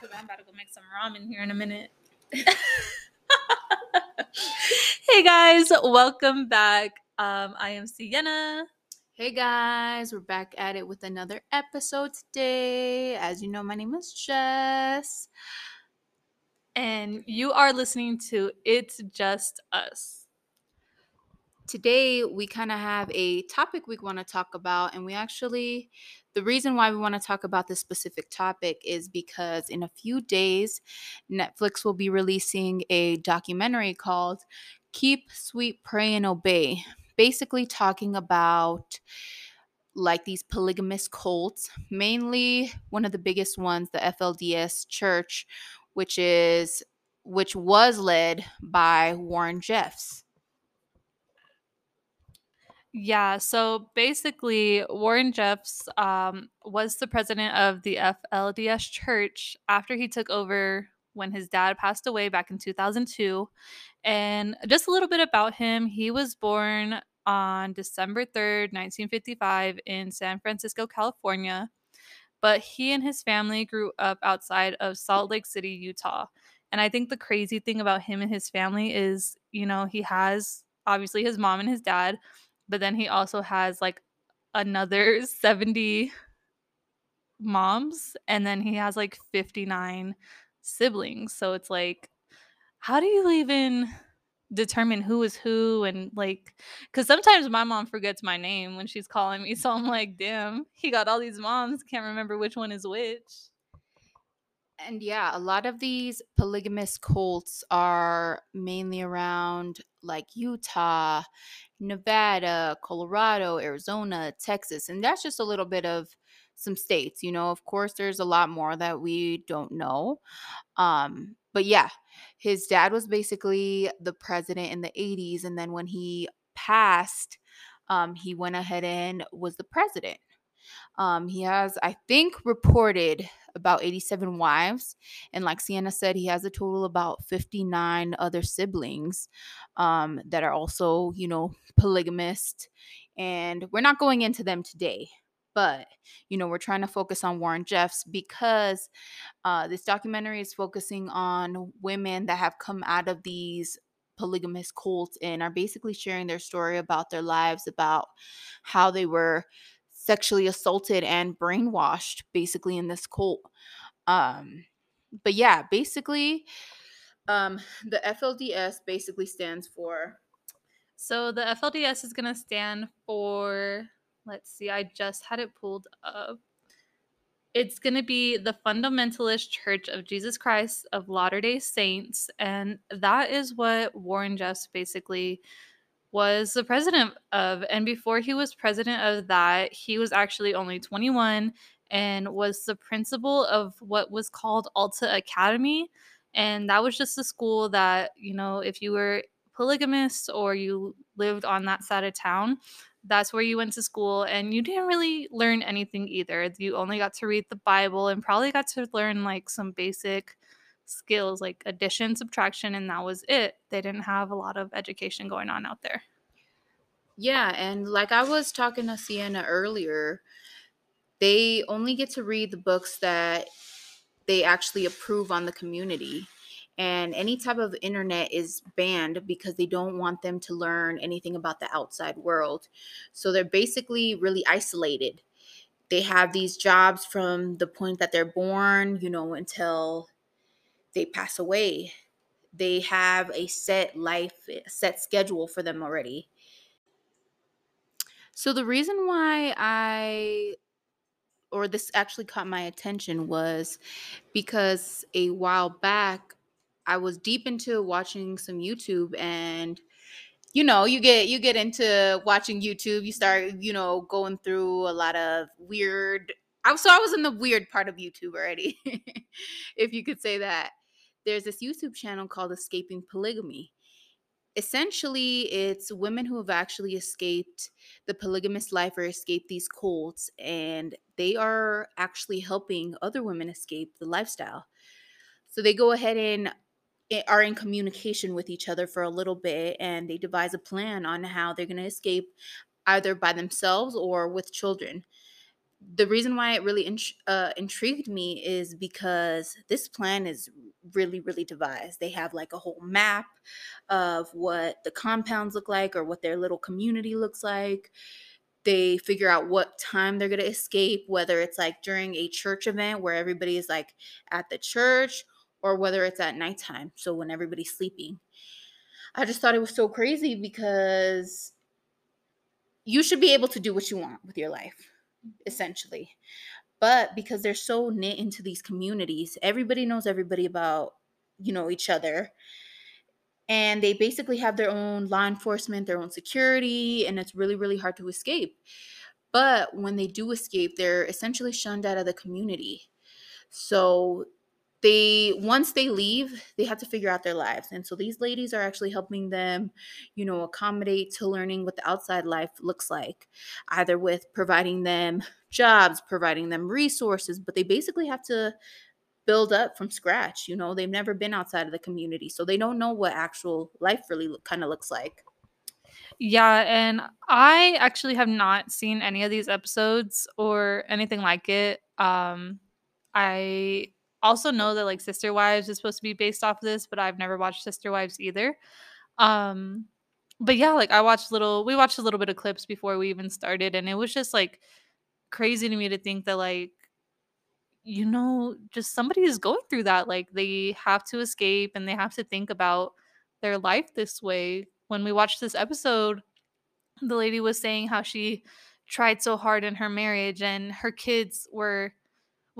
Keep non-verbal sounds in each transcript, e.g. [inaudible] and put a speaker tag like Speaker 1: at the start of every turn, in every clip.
Speaker 1: Because I'm about to go make some ramen here in a minute. [laughs] hey guys, welcome back. Um, I am Cienna.
Speaker 2: Hey guys, we're back at it with another episode today. As you know, my name is Jes.
Speaker 1: And you are listening to It's Just Us.
Speaker 2: Today, we kind of have a topic we want to talk about, and we actually, the reason why we want to talk about this specific topic is because in a few days, Netflix will be releasing a documentary called Keep Sweet, Pray, and Obey, basically talking about like these polygamous cults, mainly one of the biggest ones, the FLDS Church, which is which was led by Warren Jeffs.
Speaker 1: Yeah, so basically, Warren Jeffs um, was the president of the FLDS Church after he took over when his dad passed away back in 2002. And just a little bit about him he was born on December 3rd, 1955, in San Francisco, California. But he and his family grew up outside of Salt Lake City, Utah. And I think the crazy thing about him and his family is, you know, he has obviously his mom and his dad but then he also has like another [laughs] 70 moms and then he has like 59 siblings. So it's like how do you even determine who is who and like because sometimes my mom forgets my name when she's calling me. So i'm like damn he got all these moms can't remember which one is which
Speaker 2: and yeah, a lot of these polygamous cults are mainly around like Utah, Nevada, Colorado, Arizona, Texas. And that's just a little bit of some states. You know, of course, there's a lot more that we don't know. Um, but yeah, his dad was basically the president in the 80s. And then when he passed, um, he went ahead and was the president. Um, he has, I think, reported about 87 wives. And like Cienna said, he has a total about 59 other siblings um, that are also, you know, polygamist. And we're not going into them today. But, you know, we're trying to focus on Warren Jeffs because uh, this documentary is focusing on women that have come out of these polygamous cults and are basically sharing their story about their lives, about how they were sexually assaulted and brainwashed basically in this cult. Um, but yeah, basically, um, the FLDS basically stands for.
Speaker 1: So the FLDS is going to stand for, let's see, I just had it pulled up. It's going to be the Fundamentalist Church of Jesus Christ of Latter day Saints. And that is what Warren Jeffs basically was the president of. And before he was president of that, he was actually only 21 and was the principal of what was called Alta Academy. And that was just a school that, you know, if you were polygamous or you lived on that side of town, that's where you went to school and you didn't really learn anything either. You only got to read the Bible and probably got to learn like some basic skills like addition, subtraction, and that was it. They didn't have a lot of education going on out there.
Speaker 2: Yeah, and like I was talking to Cienna earlier, they only get to read the books that they actually approve on the community. And any type of internet is banned because they don't want them to learn anything about the outside world. So they're basically really isolated. They have these jobs from the point that they're born, you know, until they pass away. They have a set life, eh, set schedule for them already. So the reason why I or this actually caught my attention was because a while back I was deep into watching some YouTube and you know you get you get into watching youtube you start you know going through a lot of weird I, so i was in the weird part of youtube already [laughs] if you could say that there's this YouTube channel called Escaping Polygamy. Essentially, it's women who have actually escaped the polygamous life or escaped these cults, and they are actually helping other women escape the lifestyle. So they go ahead and eh, are in communication with each other for a little bit, and they devise a plan on how they're going to escape either by themselves or with children. The reason why it really uh, intrigued me is because this plan is really really devised. They have like a whole map of what the compounds look like or what their little community looks like. They figure out what time they're going to escape whether it's like during a church event where everybody is like at the church or whether it's at nighttime so when everybody's sleeping. I just thought it was so crazy because you should be able to do what you want with your life essentially. But because they're so knit into these communities, everybody knows everybody about, you know, each other. And they basically have their own law enforcement, their own security, and it's really, really hard to escape. But when they do escape, they're essentially shunned out of the community. So they once they leave they have to figure out their lives and so these ladies are actually helping them you know accommodate to learning what the outside life looks like either with providing them jobs providing them resources but they basically have to build up from scratch you know they've never been outside of the community so they don't know what actual life really kind of looks like
Speaker 1: Yeah, and I actually have not seen any of these episodes or anything like it. Um, I also know that like Sister Wives is supposed to be based off of this, but I've never watched Sister Wives either. Um, but yeah, like I watched little we watched a little bit of clips before we even started and it was just like crazy to me to think that like you know, just somebody is going through that like they have to escape and they have to think about their life this way. When we watched this episode, the lady was saying how she tried so hard in her marriage and her kids were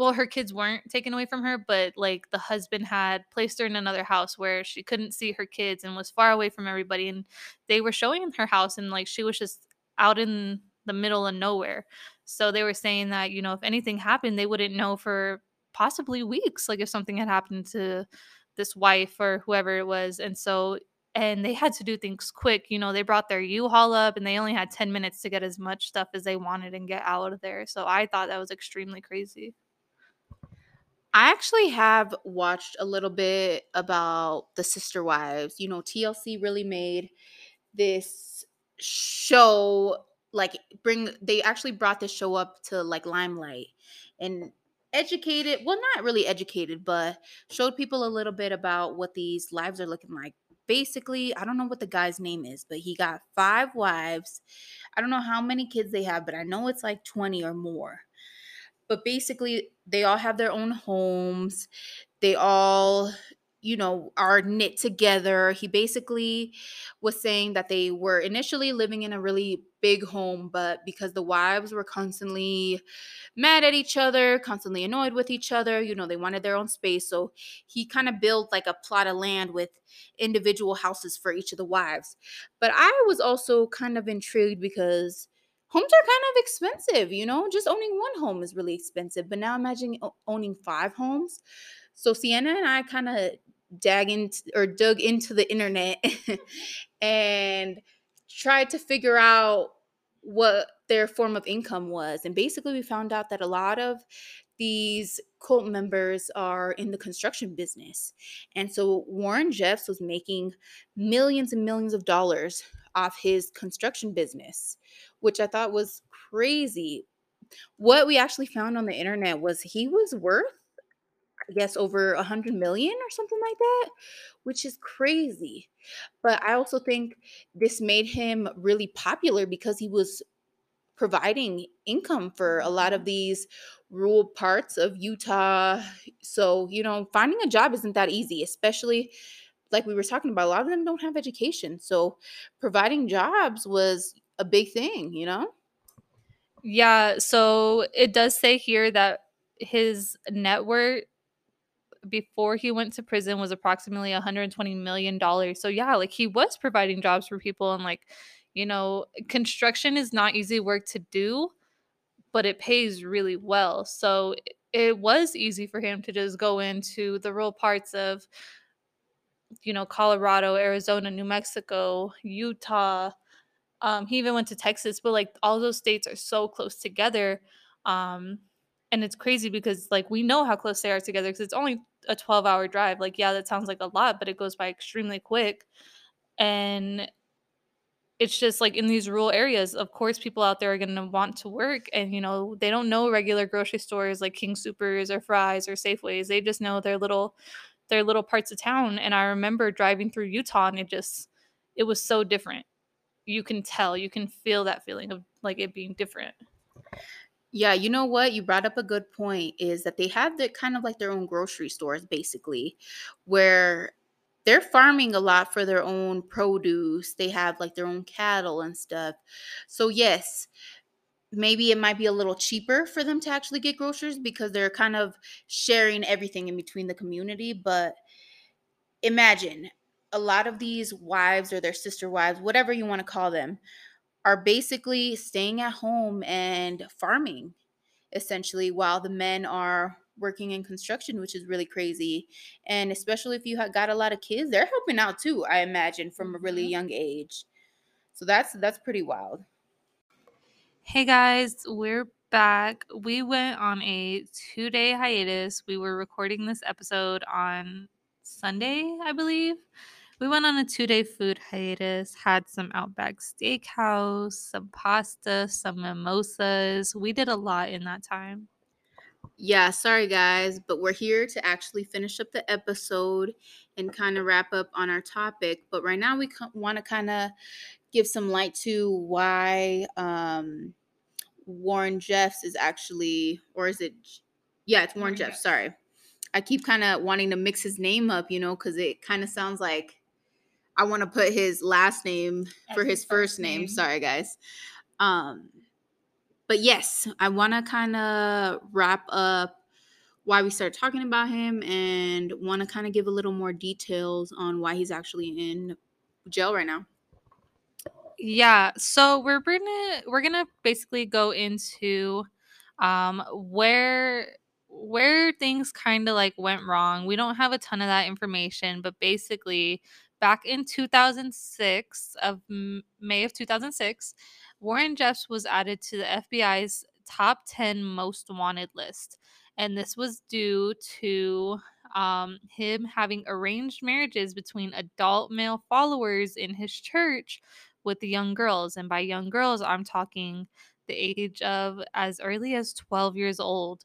Speaker 1: well her kids weren't taken away from her but like the husband had placed her in another house where she couldn't see her kids and was far away from everybody and they were showing her house and like she was just out in the middle of nowhere so they were saying that you know if anything happened they wouldn't know for possibly weeks like if something had happened to this wife or whoever it was and so and they had to do things quick. You know, they brought their U-Haul up and they only had 10 minutes to get as much stuff as they wanted and get out of there. So I thought that was extremely crazy.
Speaker 2: I actually have watched a little bit about the Sister Wives. You know, TLC really made this show like bring they actually brought this show up to like limelight and educated well not really educated but showed people a little bit about what these lives are looking like basically i don't know what the guy's name is but he got five wives i don't know how many kids they have but i know it's like 20 or more but basically they all have their own homes. They all you know are knit together. He basically was saying that they were initially living in a really big home but because the wives were constantly mad at each other constantly annoyed with each other you know they wanted their own space. So he kind of built like a plot of land with individual houses for each of the wives. But i was also kind of intrigued because homes are kind of expensive, you know? Just owning one home is really expensive. But now imagine owning five homes. So Cienna and I kind of into or dug into the internet [laughs] and tried to figure out what their form of income was. And basically we found out that a lot of these cult members are in the construction business. And so Warren Jeffs was making millions and millions of dollars off his construction business, which I thought was crazy. What we actually found on the internet was he was worth, I guess, over a hundred million or something like that, which is crazy. But I also think this made him really popular because he was providing income for a lot of these rural parts of Utah. So, you know, finding a job isn't that easy, especially like we were talking about, a lot of them don't have education. So providing jobs was a big thing, you know?
Speaker 1: Yeah, so it does say here that his net worth before he went to prison was approximately 120 million dollars. So yeah, like he was providing jobs for people and like, you know, construction is not easy work to do, but it pays really well. So it, was easy for him to just go into the rural parts of you know, Colorado, Arizona, New Mexico, Utah. Um, he even went to Texas, but like all those states are so close together. Um, and it's crazy because like we know how close they are together because it's only a 12 hour drive. Like, yeah, that sounds like a lot, but it goes by extremely quick. And it's just like in these rural areas, of course, people out there are going to want to work and, you know, they don't know regular grocery stores like King Supers or Fry's or Safeways. They just know their little their little parts of town and I remember driving through Utah and it just it was so different. You can tell, you can feel that feeling of like it being different.
Speaker 2: Yeah, you know what? You brought up a good point is that they have the kind of like their own grocery stores basically where they're farming a lot for their own produce. They have like their own cattle and stuff. So yes, maybe it might be a little cheaper for them to actually get groceries because they're kind of sharing everything in between the community, but imagine a lot of these wives or their sister wives, whatever you want to call them, are basically staying at home and farming essentially while the men are working in construction which is really crazy and especially if you have got a lot of kids they're helping out too i imagine from a really
Speaker 1: Mhm.
Speaker 2: young age so that's that's pretty wild
Speaker 1: Hey guys, we're back. We went on a two day hiatus. We were recording this episode on Sunday, I believe. We went on a two day food hiatus, had some Outback Steakhouse, some pasta, some mimosas. We did a lot in that time.
Speaker 2: yeah sorry guys but we're here to actually finish up the episode and kind of wrap up on our topic but right now we want to kind of give some light to why um warren jeffs is actually or is it yeah it's warren,
Speaker 1: Warren
Speaker 2: jeffs
Speaker 1: Jeffs.
Speaker 2: sorry i keep kind of wanting to mix his name up you know because it kind of sounds like i want to put his last name
Speaker 1: As
Speaker 2: for
Speaker 1: his
Speaker 2: his first
Speaker 1: first
Speaker 2: name
Speaker 1: name.
Speaker 2: sorry guys um but yes i want to kind of wrap up why we started talking about him and want to kind of give a little more details on why he's actually in jail right now
Speaker 1: Yeah, so we're gonna we're gonna basically go into um where where things kind of like went wrong. We don't have a ton of that information, but basically back in 2006 of May of 2006, Warren Jeffs was added to the FBI's top 10 most wanted list. And this was due to um, him having arranged marriages between adult male followers in his church with the young girls. And by young girls, I'm talking the age of as early as 12 years old.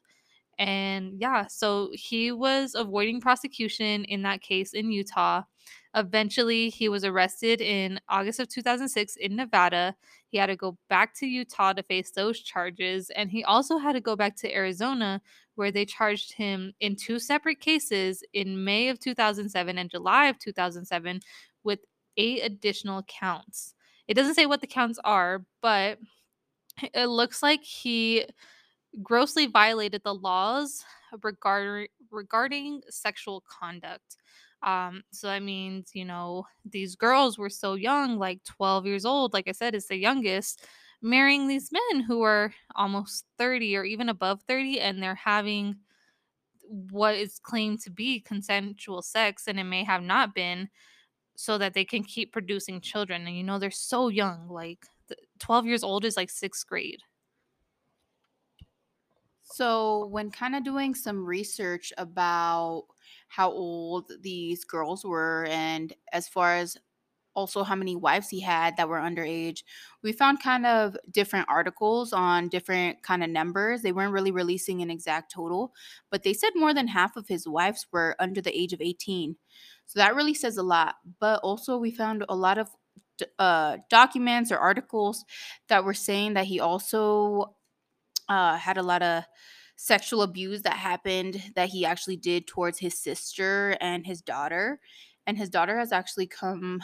Speaker 1: And yeah, so he was avoiding prosecution in that case in Utah. Eventually, he was arrested in August of 2006 in Nevada. He had to go back to Utah to face those charges. And he also had to go back to Arizona, where they charged him in two separate cases in May of 2007 and July of 2007 with eight additional counts. It doesn't say what the counts are, but [laughs] it looks like he grossly violated the laws regarding regarding sexual conduct. Um, so that means, you know, these girls were so young, like 12 years old, like I said, is the youngest, marrying these men who are almost 30 or even above 30, and they're having what is claimed to be consensual sex, and it may have not been, so that they can keep producing children. And you know, they're so young, like 12 years old is like sixth grade.
Speaker 2: So, when kind of doing some research about how old these girls were, and as far as also how many wives he had that were underage, we found kind of different articles on different kind of numbers. They weren't really releasing an exact total, but they said more than half of his wives were under the age of 18. So that really says a lot. But also, we found a lot of uh, documents or articles that were saying that he also uh, had a lot of sexual abuse that happened that he actually did towards his sister and his daughter. And his daughter has actually come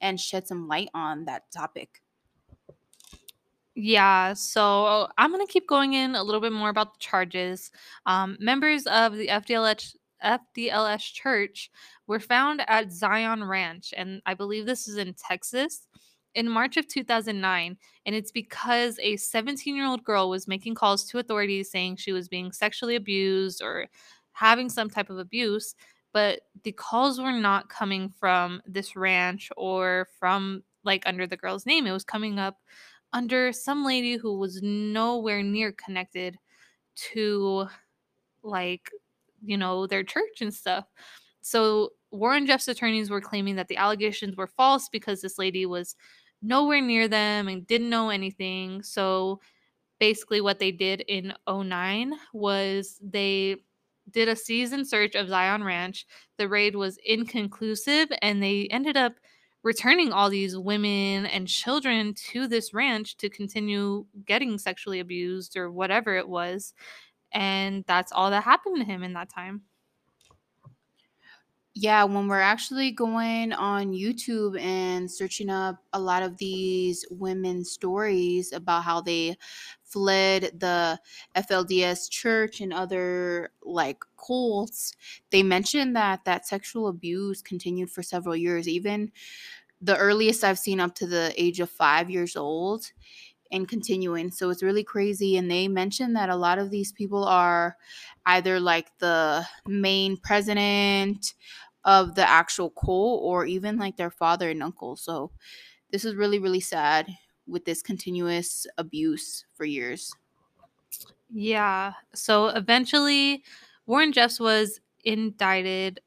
Speaker 2: and shed some light on that topic.
Speaker 1: Yeah, so I'm going to keep going in a little bit more about the charges. Um, members of the FDLH, FDLS church were found at Zion Ranch, and I believe this is in Texas, in March of 2009. And it's because a 17 year old girl was making calls to authorities saying she was being sexually abused or having some type of abuse. But the calls were not coming from this ranch or from like under the girl's name. It was coming up under some lady who was nowhere near connected to like you know their church and stuff so warren jeff's attorneys were claiming that the allegations were false because this lady was nowhere near them and didn't know anything. So basically, what they did in 09 was they did a season search of Zion Ranch. The raid was inconclusive, and they ended up returning all these women and children to this ranch to continue getting sexually abused or whatever it was. And that's all that happened to him in that time.
Speaker 2: Yeah, when we're actually going on YouTube and searching up a lot of these women's stories about how they fled the FLDS church and other like cults, they mentioned that that sexual abuse continued for several years, even the earliest I've seen up to the age of 5 years old and continuing. So it's really crazy. And they mentioned that a lot of these people are either like the main president of the actual cult or even like their father and uncle. So this is really, really sad with this continuous abuse for years.
Speaker 1: Yeah. So eventually, Warren Jeffs was indicted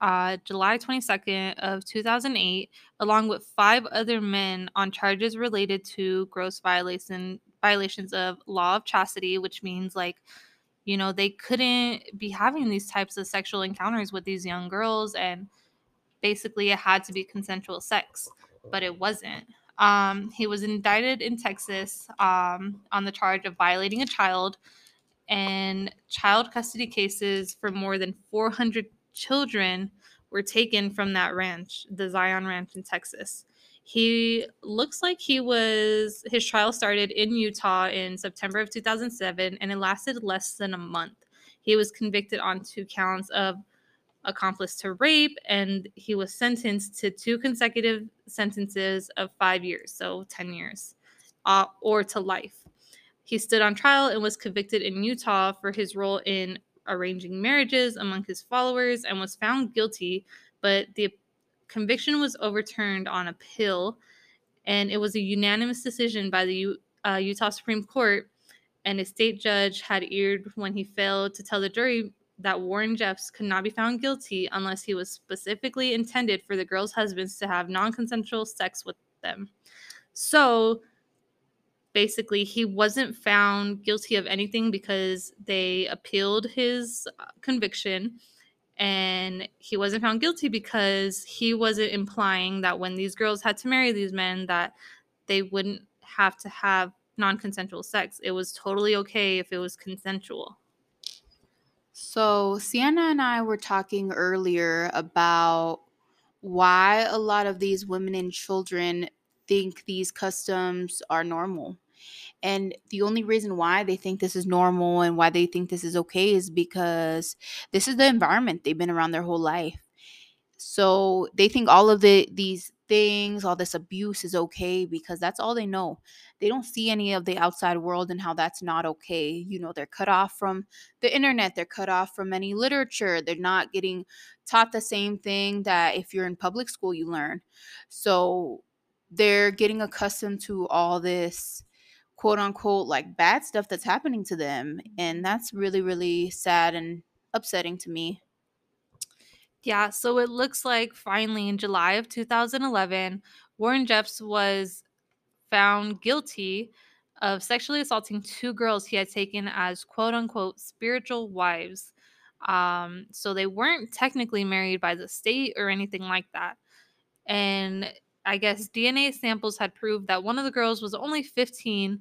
Speaker 1: uh, July 22nd of 2008, along with five other men on charges related to gross violation violations of law of chastity, which means like, you know, they couldn't be having these types of sexual encounters with these young girls, and basically it had to be consensual sex, but it wasn't. Um, he was indicted in Texas um, on the charge of violating a child and child custody cases for more than 400 children were taken from that ranch, the Zion Ranch in Texas. He looks like he was, his trial started in Utah in September of 2007 and it lasted less than a month. He was convicted on two counts of accomplice to rape and he was sentenced to two consecutive sentences of five years, so 10 years, uh, or to life. He stood on trial and was convicted in Utah for his role in arranging marriages among his followers and was found guilty, but the conviction was overturned on appeal and it was a unanimous decision by the U- uh, Utah Supreme Court. And a state judge had eared when he failed to tell the jury that Warren Jeffs could not be found guilty unless he was specifically intended for the girls' husbands to have non consensual sex with them. So basically he wasn't found guilty of anything because they appealed his uh, conviction and he wasn't found guilty because he wasn't implying that when these girls had to marry these men that they wouldn't have to have non-consensual sex. It was totally okay if it was consensual.
Speaker 2: So cienna and i were talking earlier about why a lot of these women and children think these customs are normal and the only reason why they think this is normal and why they think this is okay is because this is the environment they've been around their whole life. So they think all of the these things, all this abuse is okay because that's all they know. They don't see any of the outside world and how that's not okay. You know, they're cut off from the internet, they're cut off from any literature. They're not getting taught the same thing that if you're in public school you learn. So they're getting accustomed to all this quote unquote like bad stuff that's happening to them and that's really really sad and upsetting to me.
Speaker 1: Yeah so it looks like finally in july of 2011 warren jeffs was found guilty of sexually assaulting two girls he had taken as quote unquote spiritual wives. Um, so they weren't technically married by the state or anything like that. And I guess DNA samples had proved that one of the girls was only 15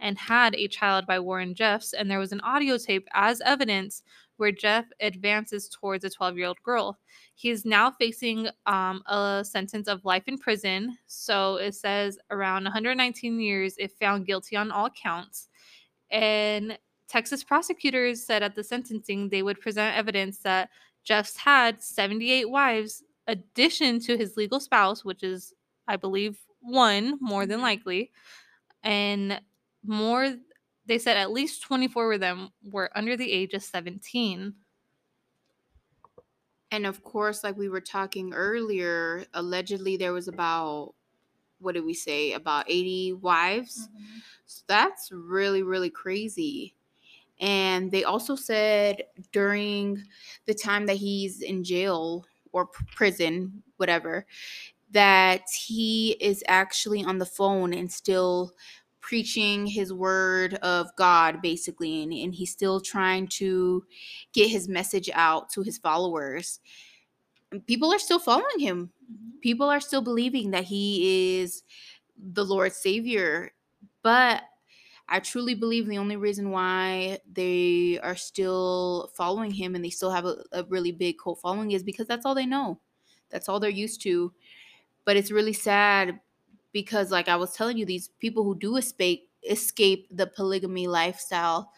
Speaker 1: and had a child by Warren Jeffs, and there was an audio tape as evidence where Jeff advances towards a 12 year old girl. He is now facing um, a sentence of life in prison. So it says around 119 years if found guilty on all counts. And Texas prosecutors said at the sentencing they would present evidence that Jeffs had 78 wives, addition to his legal spouse, which is I believe, one more than mm-hmm. likely. And more, they said at least 24 of them were under the age of 17.
Speaker 2: And of course, like we were talking earlier, allegedly there was about, what did we say, about 80 wives. Mm-hmm. So that's really, really crazy. And they also said during the time that he's in jail or prison, whatever, that he is actually on the phone and still preaching his word of God, basically, and, and he's still trying to get his message out to his followers. People are still following him. Mm-hmm. People are still believing that he is the Lord's Savior. But I truly believe the only reason why they are still following him and they still have a, a really big cult following is because that's all they know. That's all they're used to. But it's really sad because like I was telling you these people who do escape escape the polygamy lifestyle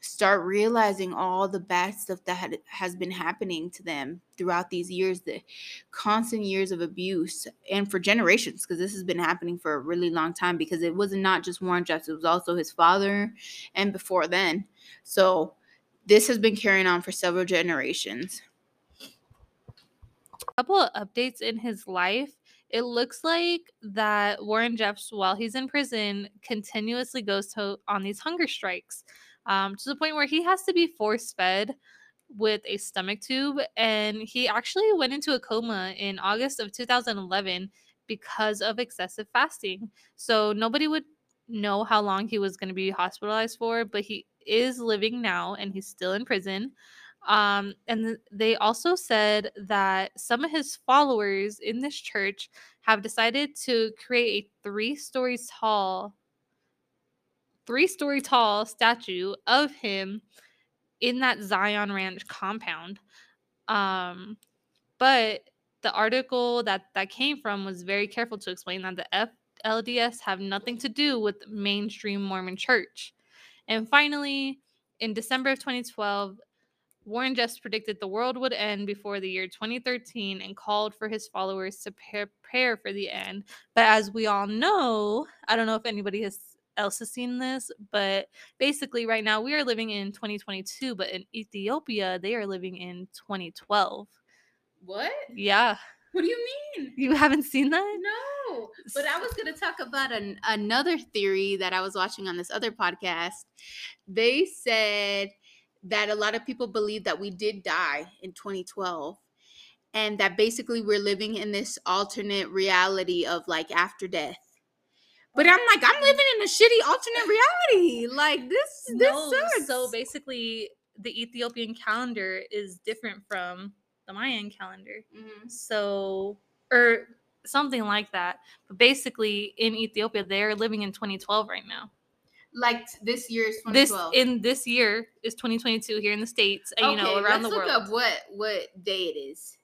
Speaker 2: start realizing all the bad stuff that had, has been happening to them throughout these years the constant years of abuse and for generations because this has been happening for a really long time because it was not just warren jeffs it was also his father and before then. So this has been carrying on for several generations.
Speaker 1: A couple of updates in his life it looks like that Warren Jeffs, while he's in prison, continuously goes to on these hunger strikes um, to the point where he has to be force fed with a stomach tube. And he actually went into a coma in August of 2011 because of excessive fasting. So nobody would know how long he was going to be hospitalized for, but he is living now and he's still in prison. Um, and they also said that some of his followers in this church have decided to create a three stories tall, three story tall statue of him in that Zion Ranch compound. Um, but the article that that came from was very careful to explain that the FLDS have nothing to do with mainstream Mormon church. And finally, in December of 2012, Warren Jeffs predicted the world would end before the year 2013 and called for his followers to prepare for the end. But as we all know, I don't know if anybody has else has seen this, but basically right now we are living in 2022, but in Ethiopia they are living in 2012.
Speaker 2: What?
Speaker 1: Yeah.
Speaker 2: What do you mean?
Speaker 1: You haven't seen that?
Speaker 2: No. But I was going to talk about an, another theory that I was watching on this other podcast. They said that a lot of people believe that we did die in 2012 and that basically we're living in this alternate reality of like after death. But I'm like, I'm living in a shitty alternate reality. Like this, this no, sucks.
Speaker 1: So basically, the Ethiopian calendar is different from the Mayan calendar. Mm-hmm. So, or something like that. But basically, in Ethiopia, they're living in 2012 right now
Speaker 2: like this year is 2012.
Speaker 1: This in this year is 2022 here in the states, and okay, you know around the world.
Speaker 2: Let's look up what what day it is,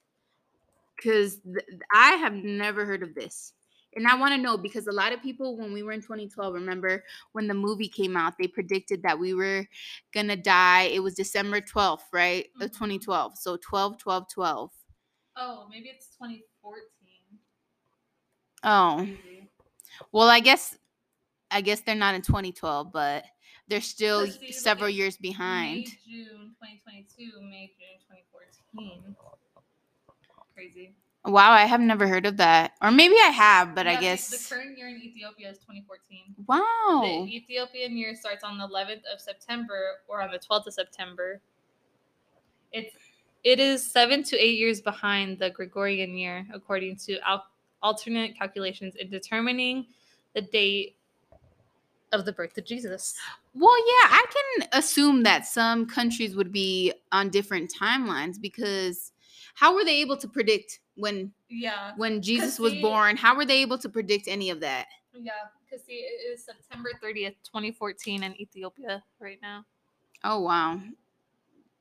Speaker 2: because th- I have never heard of this, and I want to know because a lot of people when we were in 2012, remember when the movie came out, they predicted that we were gonna die. It was December 12th, right, mm-hmm. of 2012. So 12, 12, 12.
Speaker 1: Oh, maybe it's 2014.
Speaker 2: Oh. Well, I guess I guess they're not in 2012, but they're still several years behind.
Speaker 1: May, June 2022, May, June 2014. Crazy.
Speaker 2: Wow, I have never heard of that. Or maybe I have, but yeah, I guess.
Speaker 1: The current year in Ethiopia is 2014.
Speaker 2: Wow.
Speaker 1: The Ethiopian year starts on the 11th of September or on the 12th of September. It's it is seven to eight years behind the Gregorian year, according to al- alternate calculations in determining the date of the birth of Jesus.
Speaker 2: Well, yeah, I can assume that some countries would be on different timelines because how were they able to predict when
Speaker 1: yeah
Speaker 2: when Jesus was born? How were they able to predict any of that?
Speaker 1: Yeah, because see, it is September 30th, 2014 in Ethiopia right now.
Speaker 2: Oh wow.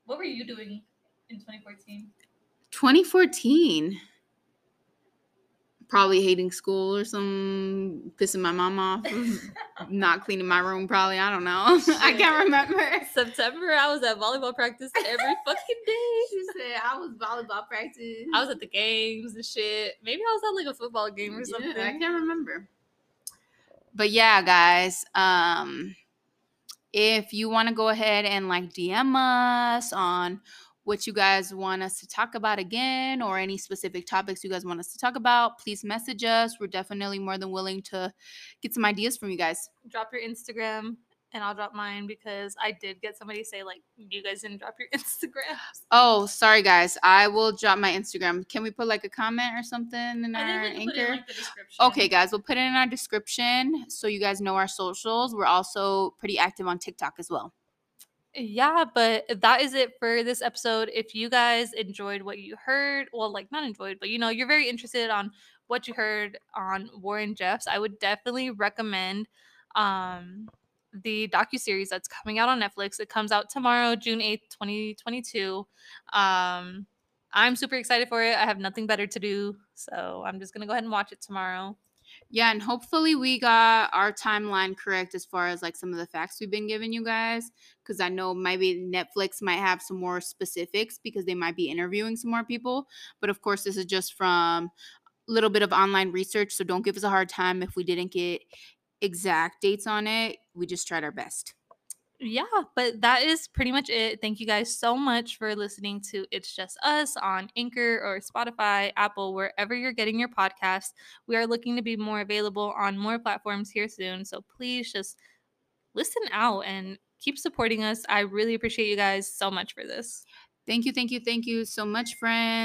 Speaker 1: What were you doing in 2014?
Speaker 2: 2014 probably hating school or some pissing my mom off [laughs] not cleaning my room probably i don't know. [laughs] I can't remember.
Speaker 1: September i was at volleyball practice every [laughs] fucking day.
Speaker 2: She said i was volleyball practice.
Speaker 1: I was at the games and shit. Maybe i was at like a football game or something
Speaker 2: yeah, i can't remember. But yeah guys um if you want to go ahead and like dm us on what you guys want us to talk about again or any specific topics you guys want us to talk about, please message us. We're definitely more than willing to get some ideas from you guys.
Speaker 1: Drop your Instagram and I'll drop mine because I did get somebody say like you guys didn't drop your [laughs] Instagram.
Speaker 2: Oh, sorry guys. I will drop my Instagram. Can we put like a comment or something in our
Speaker 1: think we can put it in,
Speaker 2: anchor?
Speaker 1: like.
Speaker 2: Okay, guys, we'll put it in our description so you guys know our socials. We're also pretty active on TikTok as well.
Speaker 1: Yeah, but that is it for this episode. If you guys enjoyed what you heard, well, like not enjoyed, but you know, you're very interested on what you heard on Warren Jeffs, I would definitely recommend um the docu-series that's coming out on Netflix. It comes out tomorrow, June 8th, 2022. Um I'm super excited for it. I have nothing better to do, so I'm just going to go ahead and watch it tomorrow.
Speaker 2: Yeah, and hopefully we got our timeline correct as far as like some of the facts we've been giving you guys. Because I know maybe Netflix might have some more specifics because they might be interviewing some more people. But of course, this is just from a little bit of online research. So don't give us a hard time if we didn't get exact dates on it. We just tried our best.
Speaker 1: Yeah, but that is pretty much it. Thank you guys so much for listening to It's Just Us on Anchor or Spotify, Apple, wherever you're getting your podcast. We are looking to be more available on more platforms here soon. So please just listen out and keep supporting us. I really appreciate you guys so much for this.
Speaker 2: Thank you, thank you, thank you so much, friends.